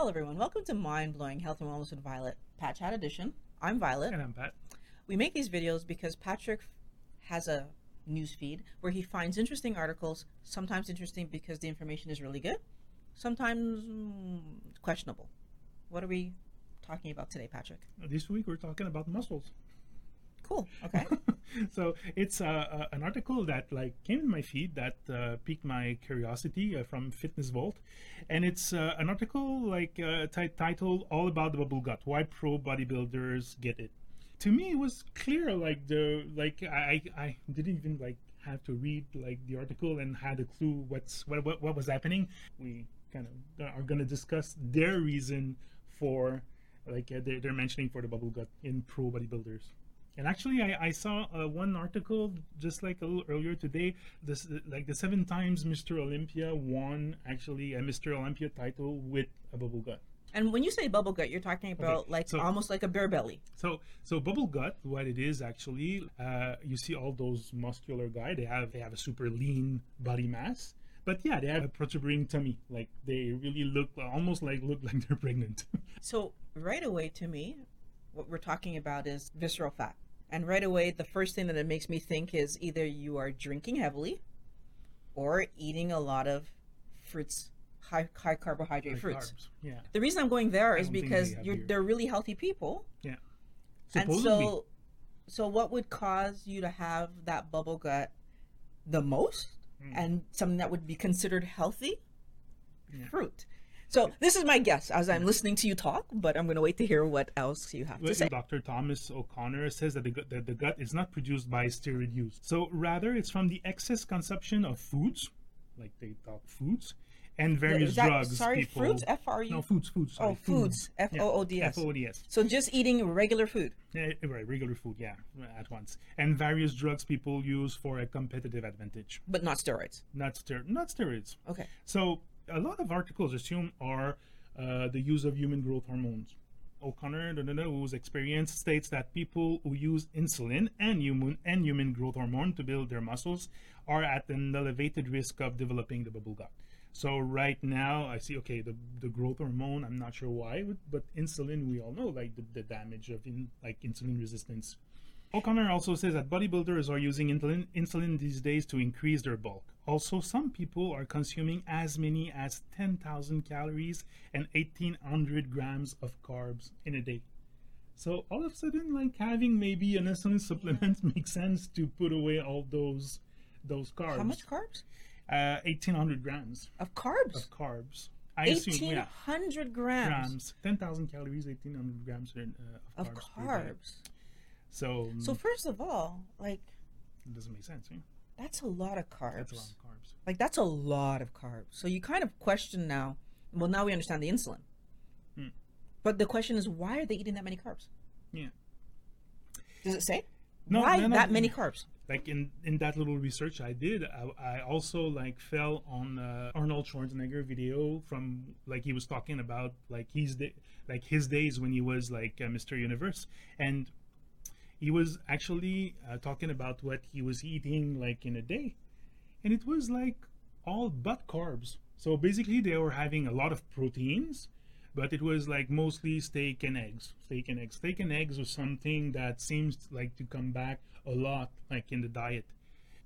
Hello, everyone. Welcome to Mind Blowing Health and Wellness with Violet, Pat Chat Edition. I'm Violet. And I'm Pat. We make these videos because Patrick has a news feed where he finds interesting articles, sometimes interesting because the information is really good, sometimes mm, questionable. What are we talking about today, Patrick? This week we're talking about muscles. Cool. Okay. so it's uh, uh, an article that like came in my feed that uh, piqued my curiosity uh, from Fitness Volt, and it's uh, an article like uh, t- titled "All About the Bubble Gut: Why Pro Bodybuilders Get It." To me, it was clear. Like the like I I didn't even like have to read like the article and had a clue what's what what, what was happening. We kind of are going to discuss their reason for like they're, they're mentioning for the bubble gut in pro bodybuilders. And actually, I, I saw uh, one article just like a little earlier today. This like the seven times Mr. Olympia won actually a Mr. Olympia title with a bubble gut. And when you say bubble gut, you're talking about Okay, like so- almost like a bear belly. So so bubble gut, what it is actually, uh, you see all those muscular guy. They have they have a super lean body mass, but yeah, they have a protuberant tummy. Like they really look almost like look like they're pregnant. So right away to me, what we're talking about is visceral fat. And right away, the first thing that it makes me think is either you are drinking heavily or eating a lot of fruits, high, high carbohydrate Like fruits. carbs. Yeah, The reason I'm going there is because they you're, beer. they're really healthy people. yeah. Supposedly. And so, so what would cause you to have that bubble gut the most Hmm. and something that would be considered healthy? Yeah. Fruit. So this is my guess as I'm listening to you talk, but I'm going to wait to hear what else you have to say. Dr. Thomas O'Connor says that the, gut, that the gut is not produced by steroid use. So rather, it's from the excess consumption of foods, like they talk foods, and various that- drugs. sorry, people, fruits? F R U? No, foods, foods. Oh, sorry, foods. F O O D S. F O O D S. So just eating regular food. Yeah, eh, right, regular food, yeah, at once. And various drugs people use for a competitive advantage. but not steroids. Not, ster- not steroids. Okay. So a lot of articles assume are uh, the use of human growth hormones. O'Connor, whose experience states that people who use insulin and human and human growth hormone to build their muscles are at an elevated risk of developing the bubble gut. So right now, I see. Okay, the the growth hormone. I'm not sure why, but, but insulin. We all know like the, the damage of in, like insulin resistance. O'Connor also says that bodybuilders are using insulin, insulin these days to increase their bulk. Also, some people are consuming as many as 10,000 calories and 1,800 grams of carbs in a day. So all of a sudden, like having maybe an insulin supplement makes sense to put away all those those carbs. How much carbs? Uh, 1,800 grams Of carbs? of carbs. I assume, yeah, 1,800 grams, grams, 10,000 calories, 1,800 grams uh, of of carbs. carbs. So, So first of all, like it doesn't make sense. Right? that's a lot of carbs. That's a lot of carbs. Like that's a lot of carbs. So you kind of question now. Well, now we understand the insulin. Hmm. But the question is, why are they eating that many carbs? Yeah. Does it say? No, why no, no. that many carbs? Like in in that little research I did, I, I also like fell on uh, Arnold Schwarzenegger video from like he was talking about like his day, like his days when he was like uh, Mr. Universe, and he was actually uh, talking about what he was eating like in a day, and it was like all but carbs. So basically, they were having a lot of proteins, but it was like mostly steak and eggs. Steak and eggs. Steak and eggs was something that seems like to come back a lot, like in the diet.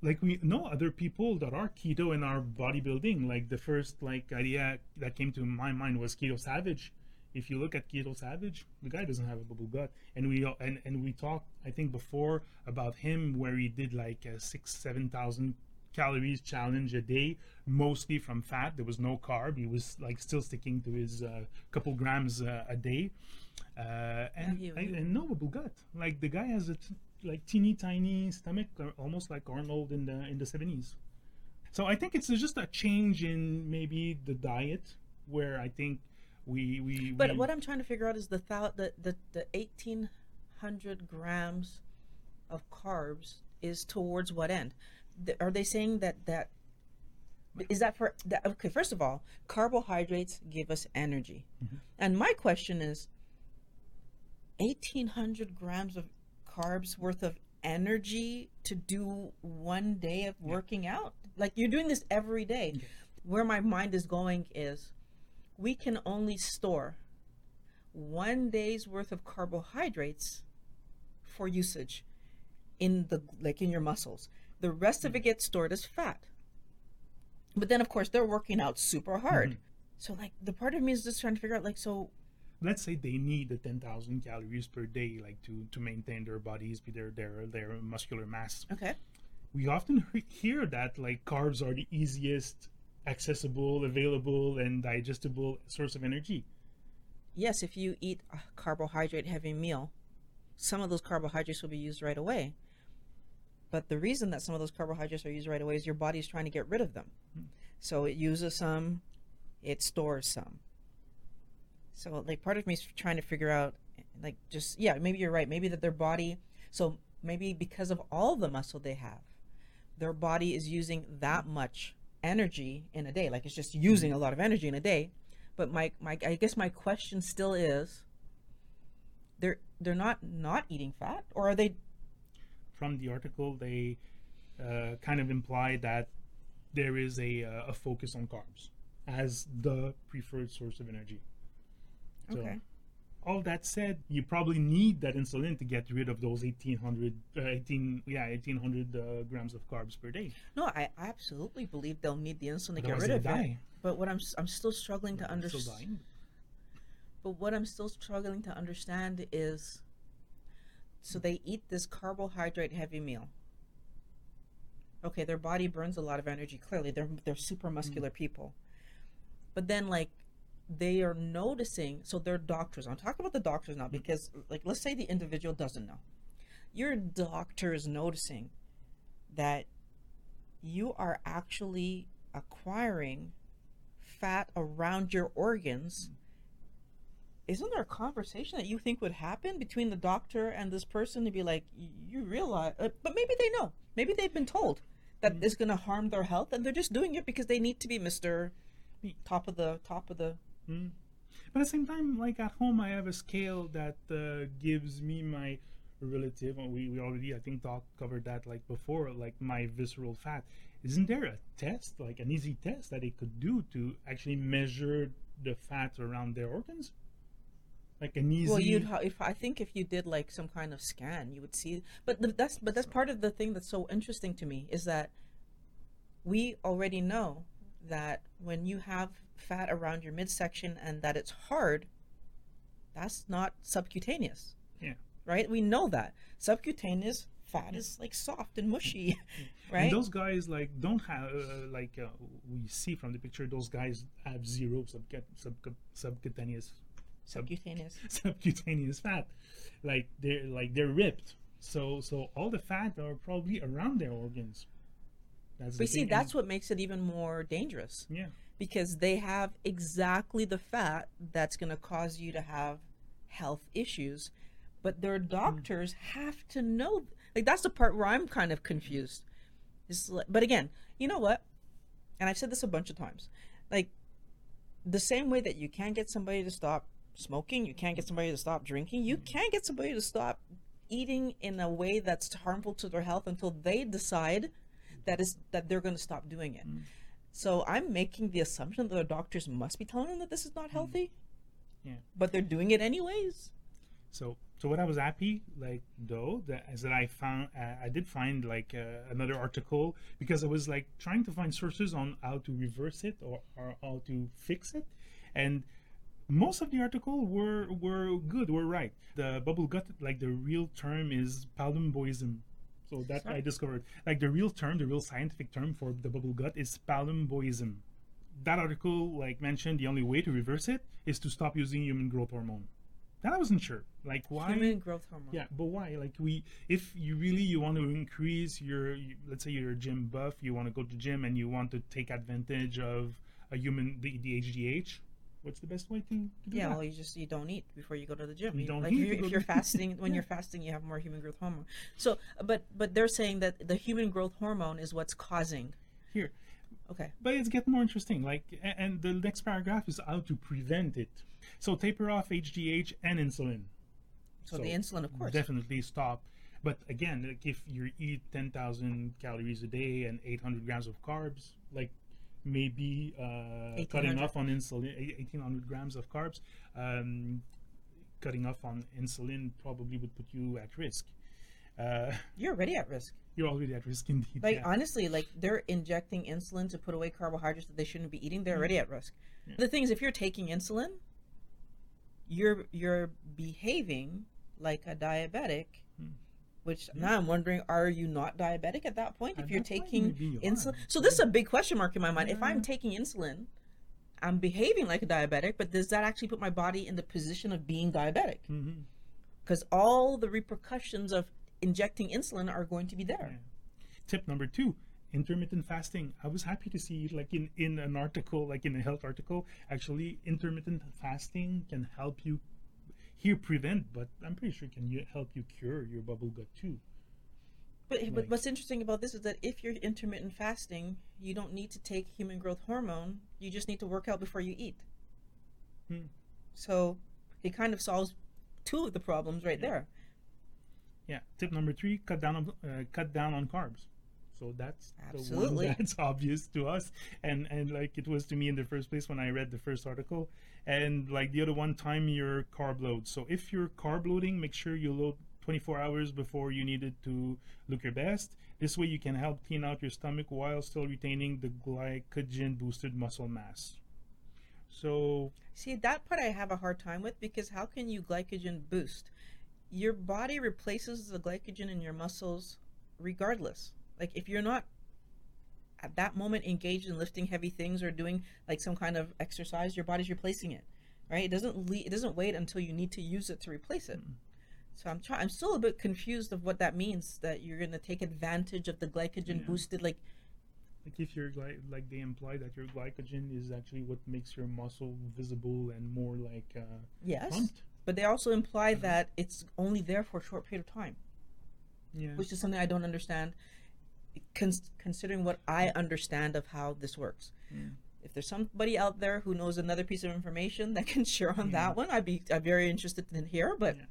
Like we know other people that are keto and are bodybuilding. Like the first like idea that came to my mind was Keto Savage. If you look at Keto Savage, the guy doesn't have a bubble gut, and we and and we talked I think before about him where he did like a six seven thousand calories challenge a day, mostly from fat. There was no carb. He was like still sticking to his uh, couple grams uh, a day, uh, and, you- and and no bubble gut. Like the guy has a t- like teeny tiny stomach, uh, almost like Arnold in the in the seventies. So I think it's just a change in maybe the diet where I think we we. But we, what I'm trying to figure out is the thou- the the, the 1,800 grams of carbs is towards what end? Th- Are they saying that that is that for that? Okay, first of all, carbohydrates give us energy, Mm-hmm. and my question is, 1,800 grams of carbs worth of energy to do one day of working out? Like you're doing this every day. Where my mind is going is we can only store one day's worth of carbohydrates for usage in the like in your muscles. The rest of it mm-hmm. gets stored as fat. But then of course they're working out super hard. Mm-hmm. So like the part of me is just trying to figure out like so let's say they need the 10,000 calories per day like to to maintain their bodies be their their their muscular mass okay. we often hear that like carbs are the easiest accessible available and digestible source of energy Yes, if you eat a carbohydrate heavy meal, some of those carbohydrates will be used right away. But the reason that some of those carbohydrates are used right away is your body's trying to get rid of them. Hmm. So it uses some, it stores some. So like part of me is trying to figure out like just yeah, maybe you're right. Maybe that their body so maybe because of all the muscle they have, their body is using that much energy in a day. Like it's just using a lot of energy in a day. But my, my I guess my question still is they're they're not not eating fat or are they from the article they uh, kind of imply that there is a, uh, a focus on carbs as the preferred source of energy so Okay. All that said you probably need that insulin to get rid of those 1800 uh, 18 yeah 1800 uh, grams of carbs per day No, I absolutely believe they'll need the insulin to get rid of it. But what I'm I'm still struggling to understand. But what I'm still struggling to understand is so they eat this carbohydrate heavy meal. Okay, their body burns a lot of energy. Clearly, they're they're super muscular people. But then like they are noticing so they're doctors. I'm talking about the doctors now because like let's say the individual doesn't know. Your doctor is noticing that you are actually acquiring fat around your organs isn't there a conversation that you think would happen between the doctor and this person to be like you realize uh, but maybe they know maybe they've been told that it's going to harm their health and they're just doing it because they need to be mr top of the top of the Mm. But at the same time, like at home, I have a scale that uh, gives me my relative. We, we already, I think, talk, covered that like before, like my visceral fat. Isn't there a test, like an easy test that it could do to actually measure the fat around their organs? Like an easy. well you'd if i think if you did like some kind of scan you would see but the, that's but that's part of the thing that's so interesting to me is that we already know that when you have fat around your midsection and that it's hard that's not subcutaneous. Yeah. right? We know that. Subcutaneous fat is like soft and mushy right? And those guys like don't have uh, like uh, we see from the picture. Those guys have zero subcut, subcut, subcutaneous sub, subcutaneous. subcutaneous fat. Like they're like they're ripped. So so all the fat are probably around their organs that's but see thing. that's what makes it even more dangerous. Yeah. Because they have exactly the fat that's going to cause you to have health issues but their doctors have to know like that's the part where i'm kind of confused. It's like, but again you know what? And i've said this a bunch of times. Like the same way that you can't get somebody to stop smoking you can't get somebody to stop drinking you can't get somebody to stop eating in a way that's harmful to their health until they decide that is that they're going to stop doing it so I'm making the assumption that the doctors must be telling them that this is not healthy. Yeah. But they're doing it anyways. so so what i was happy like though that is that i found uh, i did find like uh, another article because i was like trying to find sources on how to reverse it or, or how to fix it and most of the article were were good were right the bubble gut like the real term is palumboism so that i discovered like the real term the real scientific term for the bubble gut is palumboism that article like mentioned the only way to reverse it is to stop using human growth hormone that i wasn't sure like why Human growth hormone. yeah, but why? Like we, if you really you want to increase your, you- let's say you're a gym buff, you want to go to gym and you want to take advantage of a human the, the HGH. What's the best way to, to do Yeah, that? well, you just you don't eat before you go to the gym. You don't like eat if you're, if you're fasting, when Yeah. you're fasting, you have more human growth hormone. So, but but they're saying that the human growth hormone is what's causing. Here, Okay. but it's getting more interesting. Like, and the next paragraph is how to prevent it. So taper off HGH and insulin. So, the insulin, of course. definitely stop. But again, like if you eat ten thousand calories a day and eight hundred grams of carbs, like maybe uh, cutting off on insulin, 1800 grams of carbs. Um, cutting off on insulin probably would put you at risk. Uh, You're already at risk. you're already at risk indeed. Like yeah. honestly, like they're injecting insulin to put away carbohydrates that they shouldn't be eating. They're already at risk. Yeah. The thing is, if you're taking insulin, you're you're behaving like a diabetic. Hmm. Which now I'm wondering, are you not diabetic at that point? At if you're taking you insulin, so this is a big question mark in my mind. If I'm taking insulin, I'm behaving like a diabetic, but does that actually put my body in the position of being diabetic? Mm-hmm. Because all the repercussions of injecting insulin are going to be there. Yeah. Tip number two intermittent fasting i was happy to see like in in an article like in a health article actually intermittent fasting can help you here prevent but i'm pretty sure can you help you cure your bubble gut too But, but what's interesting about this is that if you're intermittent fasting, you don't need to take human growth hormone. You just need to work out before you eat. Hmm. So it kind of solves two of the problems right there. yeah tip number three cut down on uh, cut down on carbs so that's the one that's obvious to us. And and like it was to me in the first place when i read the first article. And like the other one time your carb load. So if you're carb loading make sure you load 24 hours before you need it to look your best. This way you can help clean out your stomach while still retaining the glycogen boosted muscle mass. So See, that part I have a hard time with because how can you glycogen boost? Your body replaces the glycogen in your muscles regardless. Like if you're not at that moment engaged in lifting heavy things or doing like some kind of exercise, your body's replacing it. Right? It doesn't le- it doesn't wait until you need to use it to replace it. So I'm trying I'm still a bit confused of what that means that you're going to take advantage of the glycogen Yeah. boosted like like if you're gly- like they imply that your glycogen is actually what makes your muscle visible and more like uh, yes, pumped but they also imply that it's only there for a short period of time. yeah which is something I don't understand, cons- considering what I understand of how this works. Mm. If there's somebody out there who knows another piece of information that can share on Yeah. that one, I'd be I'm very interested in hear. But Yeah.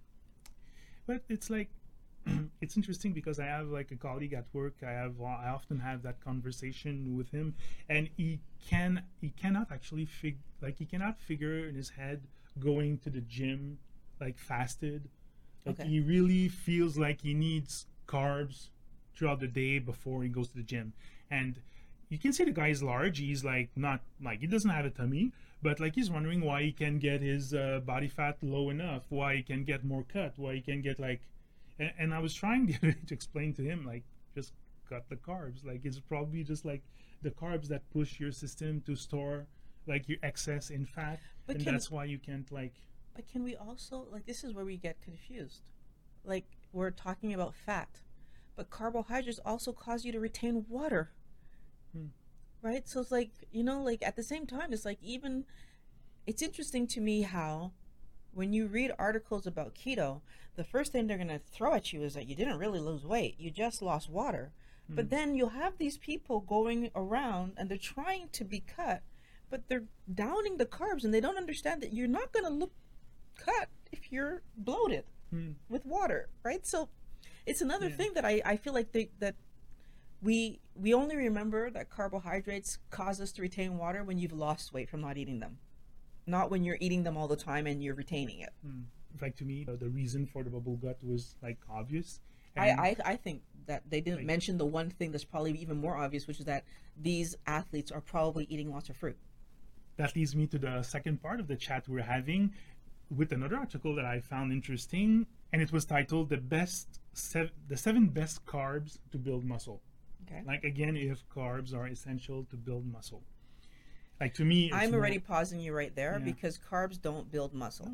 but it's like it's interesting because I have like a colleague at work. I have I often have that conversation with him, and he can he cannot actually fig like he cannot figure in his head going to the gym like fasted. Like Okay. he really feels like he needs carbs throughout the day before he goes to the gym, and you can see the guy is large. He's like not like he doesn't have a tummy, but like he's wondering why he can get his uh, body fat low enough, why he can get more cut, why he can get like. And, and I was trying the other day to explain to him like just cut the carbs. Like it's probably just like the carbs that push your system to store like your excess in fat, But and that's why you can't like. but can we also like this is where we get confused? Like we're talking about fat, but carbohydrates also cause you to retain water. Hmm. Right? So it's like, you know, like at the same time it's like even it's interesting to me how when you read articles about keto, the first thing they're going to throw at you is that you didn't really lose weight, you just lost water. But then you'll have these people going around and they're trying to be cut, but they're downing the carbs and they don't understand that you're not going to look cut if you're bloated Hmm. with water, right? So it's another Yeah. thing that I, I feel like they, that we we only remember that carbohydrates cause us to retain water when you've lost weight from not eating them, not when you're eating them all the time and you're retaining it. In fact, to me, uh, the reason for the bubble gut was like obvious. I, I, I think that they didn't Like- mention the one thing that's probably even more obvious, which is that these athletes are probably eating lots of fruit. that leads me to the second part of the chat we're having with another article that I found interesting, and it was titled "The Best Sev- The Seven Best Carbs to Build Muscle." Okay. Like again, if carbs are essential to build muscle. Like to me, I'm more- already pausing you right there Yeah. because carbs don't build muscle.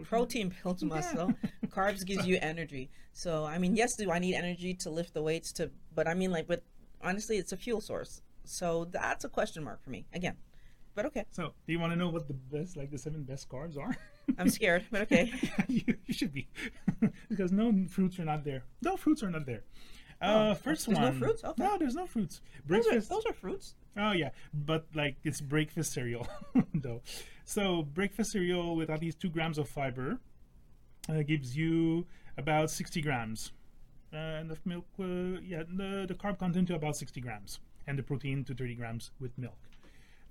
Oh, Protein builds Yeah. muscle. carbs gives you energy. So I mean, yes, do I need energy to lift the weights to? But I mean, like, but honestly, it's a fuel source. So that's a question mark for me again. But okay, So, do you want to know what the best, like the seven best carbs are? I'm scared. But okay. you, you should be, because no fruits are not there. No fruits are not there. Uh, Oh, first there's one. no fruits? Okay. No, there's no fruits. Those are, Breakfast. those are fruits. Oh yeah, but like it's breakfast cereal though. So breakfast cereal with at least two grams of fiber uh, gives you about sixty grams. Uh, and the milk, uh, yeah, the, the carb content to about sixty grams, and the protein to thirty grams with milk.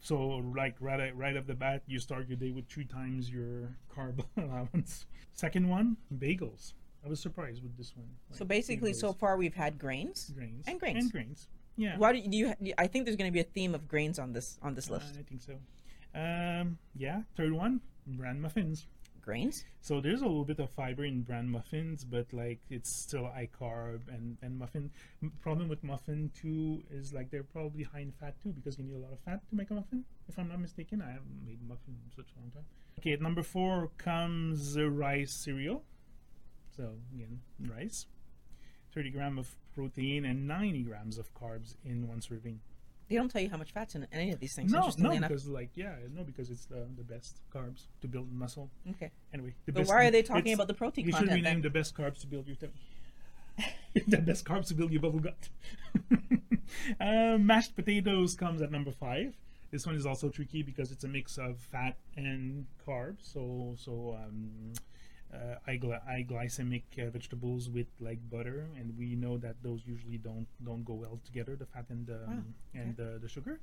So like right right off the bat, you start your day with three times your carb allowance. Second one, bagels. I was surprised with this one. So Like, basically, so far we've had grains. grains and grains. and grains. Yeah, Why do you, do you? I think there's going to be a theme of grains on this on this uh, list. I think so. Um, yeah. Third one, bran muffins. Grains. So there's a little bit of fiber in bran muffins, but like it's still high carb and and muffin. Problem with muffin too is like they're probably high in fat too because you need a lot of fat to make a muffin. If I'm not mistaken, I haven't made muffin in such a long time. Okay, number four comes rice cereal. So again, rice, 30 gram of protein and 90 grams of carbs in one serving. They don't tell you how much fat's in any of these things. No, no, enough. because like yeah, no, because it's the, the best carbs to build muscle. Okay. Anyway, the But best, why are they talking about the protein you should content rename then? the best carbs to build your tummy. the best carbs to build your bubble gut. uh, mashed potatoes comes at number five. This one is also tricky because it's a mix of fat and carbs. So so um, uh, high, gly- high glycemic uh, vegetables with like butter, and we know that those usually don't don't go well together. The fat and the um, Wow, and the, the sugar.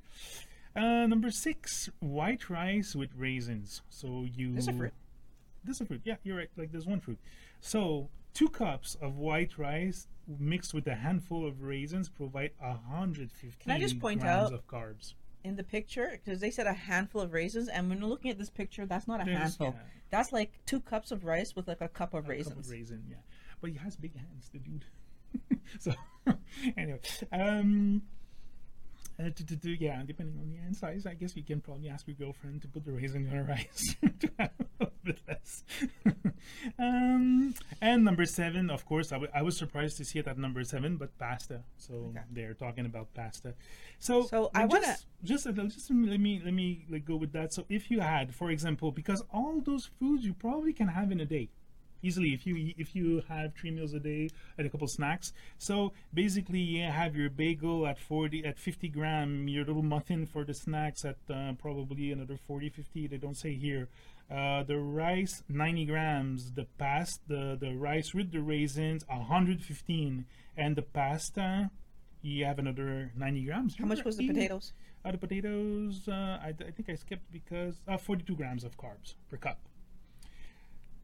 Uh, number six, white rice with raisins. So you It's a fruit. this is a fruit. Yeah, you're right. Like there's one fruit. So two cups of white rice mixed with a handful of raisins provide 150 Can I just point grams out- of carbs. In the picture because they said a handful of raisins, and when you're looking at this picture, that's not a There's- handful. yeah, That's like two cups of rice with like a cup of a raisins. cup of raisin, yeah. But he has big hands, the dude. so anyway, um, uh, to, to, to, yeah, depending on the hand size, I guess you can probably ask your girlfriend to put the raisin on her rice to have a little bit less. um, and number seven, of course, I I was surprised to see it at number seven, but pasta. So Okay. they're talking about pasta. So, So I just- wanna- just uh, just let me let me like go with that. So if you had, for example, because all those foods you probably can have in a day easily if you if you have three meals a day and a couple snacks so basically you have your bagel at 40 at 50 gram your little muffin for the snacks at uh, probably another 40 50 they don't say here uh, the rice 90 grams the past the the rice with the raisins 115 and the pasta you have another 90 grams How much was the potatoes? uh, the potatoes, uh, I, I think I skipped because uh, 42 grams of carbs per cup.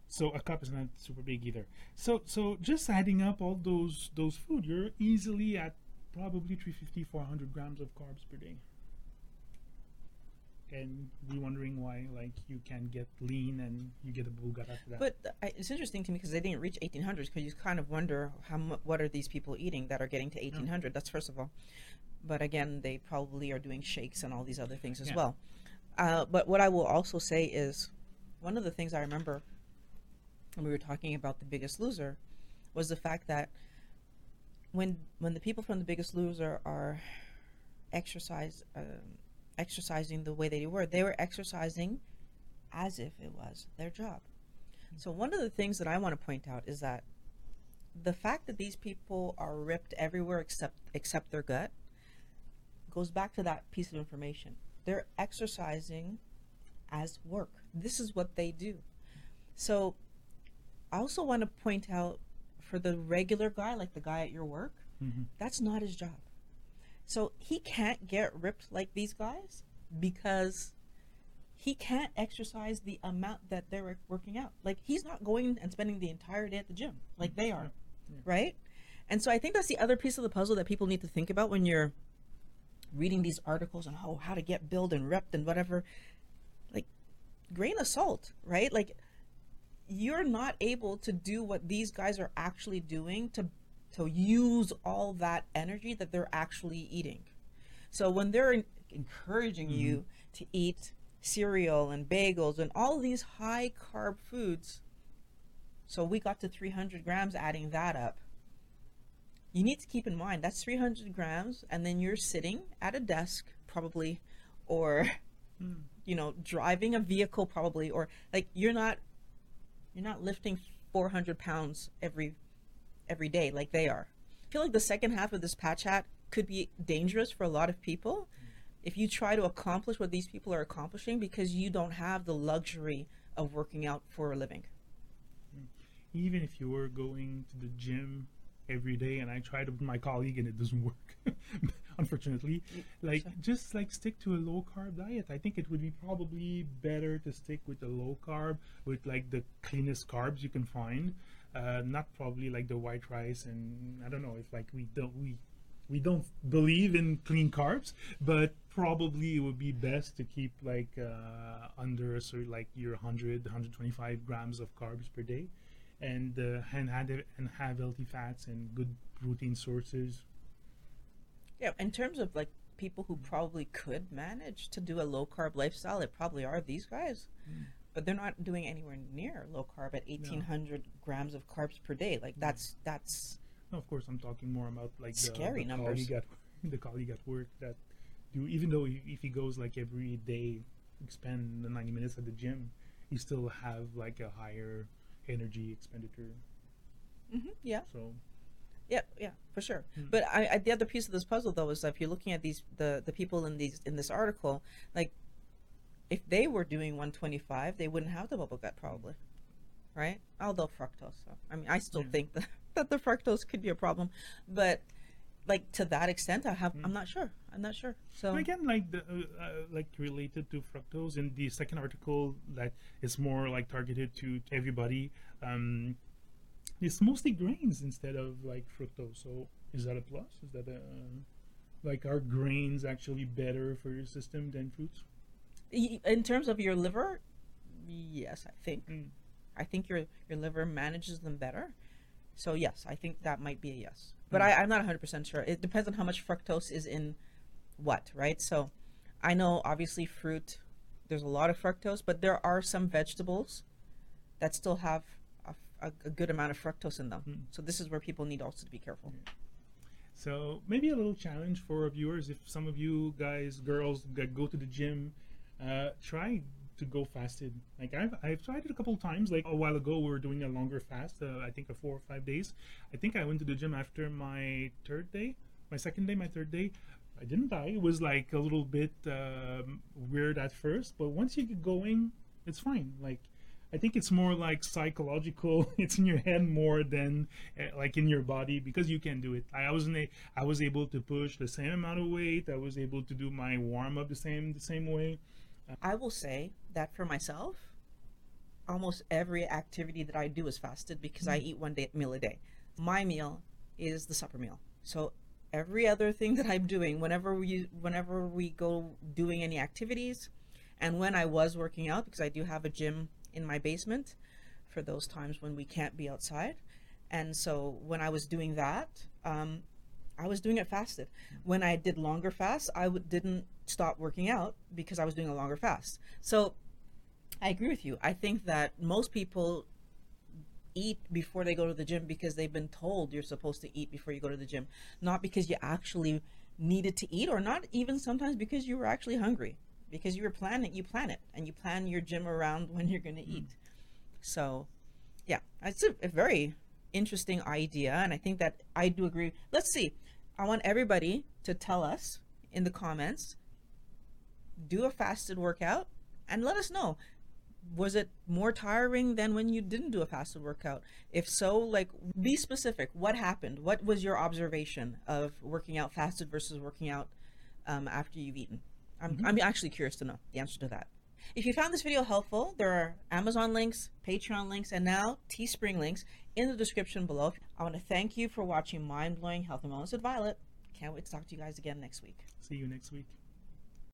So a cup is not super big either. So so just adding up all those those food, you're easily at probably 350 400 grams of carbs per day. And we wondering why like you can get lean and you get a bull after that. But I, it's interesting to me because they didn't reach 1800s because you kind of wonder how what are these people eating that are getting to 1800. That's first of all. But again, they probably are doing shakes and all these other things as Yeah. well. Uh, but what I will also say is, one of the things I remember when we were talking about the Biggest Loser was the fact that when when the people from the Biggest Loser are exercise um, exercising the way they were, they were exercising as if it was their job. So one of the things that I want to point out is that the fact that these people are ripped everywhere except except their gut goes back to that piece of information. They're exercising as work. This is what they do. So I also want to point out for the regular guy, like the guy at your work, Mhm. that's not his job. So he can't get ripped like these guys because he can't exercise the amount that they're working out. Like he's not going and spending the entire day at the gym like they are, Yeah. right? And so I think that's the other piece of the puzzle that people need to think about when you're reading these articles on oh how to get build and ripped and whatever. Like grain of salt, right? Like you're not able to do what these guys are actually doing to to use all that energy that they're actually eating. So when they're en- encouraging you to eat cereal and bagels and all these high carb foods, so we got to 300 grams adding that up. You need to keep in mind that's 300 grams, and then you're sitting at a desk, probably, or Mm. you know, driving a vehicle, probably, or like you're not you're not lifting 400 pounds every every day like they are. I feel like the second half of this Pat Chat could be dangerous for a lot of people if you try to accomplish what these people are accomplishing because you don't have the luxury of working out for a living. Hmm. even if you were going to the gym every day and I tried with my colleague and it doesn't work. unfortunately. Like so- just like stick to a low carb diet. I think it would be probably better to stick with the low carb with like the cleanest carbs you can find. Uh, not probably like the white rice and I don't know if like we don't we we don't believe in clean carbs, but probably it would be best to keep like uh, under a sort like your 100 125 grams of carbs per day and uh, and have and have healthy fats and good protein sources Yeah, in terms of like people who probably could manage to do a low carb lifestyle, it probably are these guys. Mm. But they're not doing anywhere near low carb at 1800 grams of carbs per day. Like that's that's no, of course i'm talking more about like the, Scary the numbers. colleague at the colleague at work that do even though he, if he goes like every day spend the 90 minutes at the gym he still have like a higher energy expenditure Mhm, yeah. so Yeah, yeah, for sure. Mm. But I, I, the other piece of this puzzle, though, is that if you're looking at these the the people in these in this article, like if they were doing 125, they wouldn't have the bubble gut probably, right? Although fructose. So I mean, I still Yeah. think that, that the fructose could be a problem, but like to that extent, I have I'm not sure. I'm not sure. So And again, like the uh, uh, like related to fructose in the second article that is more like targeted to everybody. Um, it's mostly grains instead of like fructose. So is that a plus? Is that a like are grains actually better for your system than fruits? In terms of your liver, yes, I think Mm. I think your your liver manages them better. So yes, I think that might be a yes. But Mm. I, I'm not 100 percent sure. It depends on how much fructose is in what, right? So I know obviously fruit, there's a lot of fructose, but there are some vegetables that still have a, a, good amount of fructose in them. Mm. So this is where people need also to be careful. So maybe a little challenge for our viewers. If some of you guys, girls, that go to the gym, uh, try to go fasted. Like I've I've tried it a couple times. Like a while ago, we were doing a longer fast. Uh, I think a four or five days. I think I went to the gym after my third day, my second day, my third day. I didn't die. It was like a little bit um, weird at first, but once you get going, it's fine. Like I think it's more like psychological. It's in your head more than uh, like in your body because you can do it. I wasn't. A, I was able to push the same amount of weight. I was able to do my warm up the same the same way. I will say that for myself, almost every activity that I do is fasted because I eat one day meal a day. My meal is the supper meal. So every other thing that I'm doing, whenever we whenever we go doing any activities, and when I was working out, because I do have a gym in my basement for those times when we can't be outside. And so when I was doing that, um, I was doing it fasted. When I did longer fasts, I w- didn't stop working out because I was doing a longer fast. So I agree with you. I think that most people eat before they go to the gym because they've been told you're supposed to eat before you go to the gym, not because you actually needed to eat or not even sometimes because you were actually hungry because you were planning you plan it and you plan your gym around when you're going to eat. So, yeah, it's a, a very interesting idea and I think that I do agree. Let's see. I want everybody to tell us in the comments do a fasted workout and let us know was it more tiring than when you didn't do a fasted workout if so like be specific what happened what was your observation of working out fasted versus working out um, after you've eaten I'm, mm-hmm. I'm actually curious to know the answer to that. If you found this video helpful there are amazon links patreon links and now teespring links in the description below. I want to thank you for watching mind-blowing health and wellness with violet. Can't wait to talk to you guys again next week. See you next week.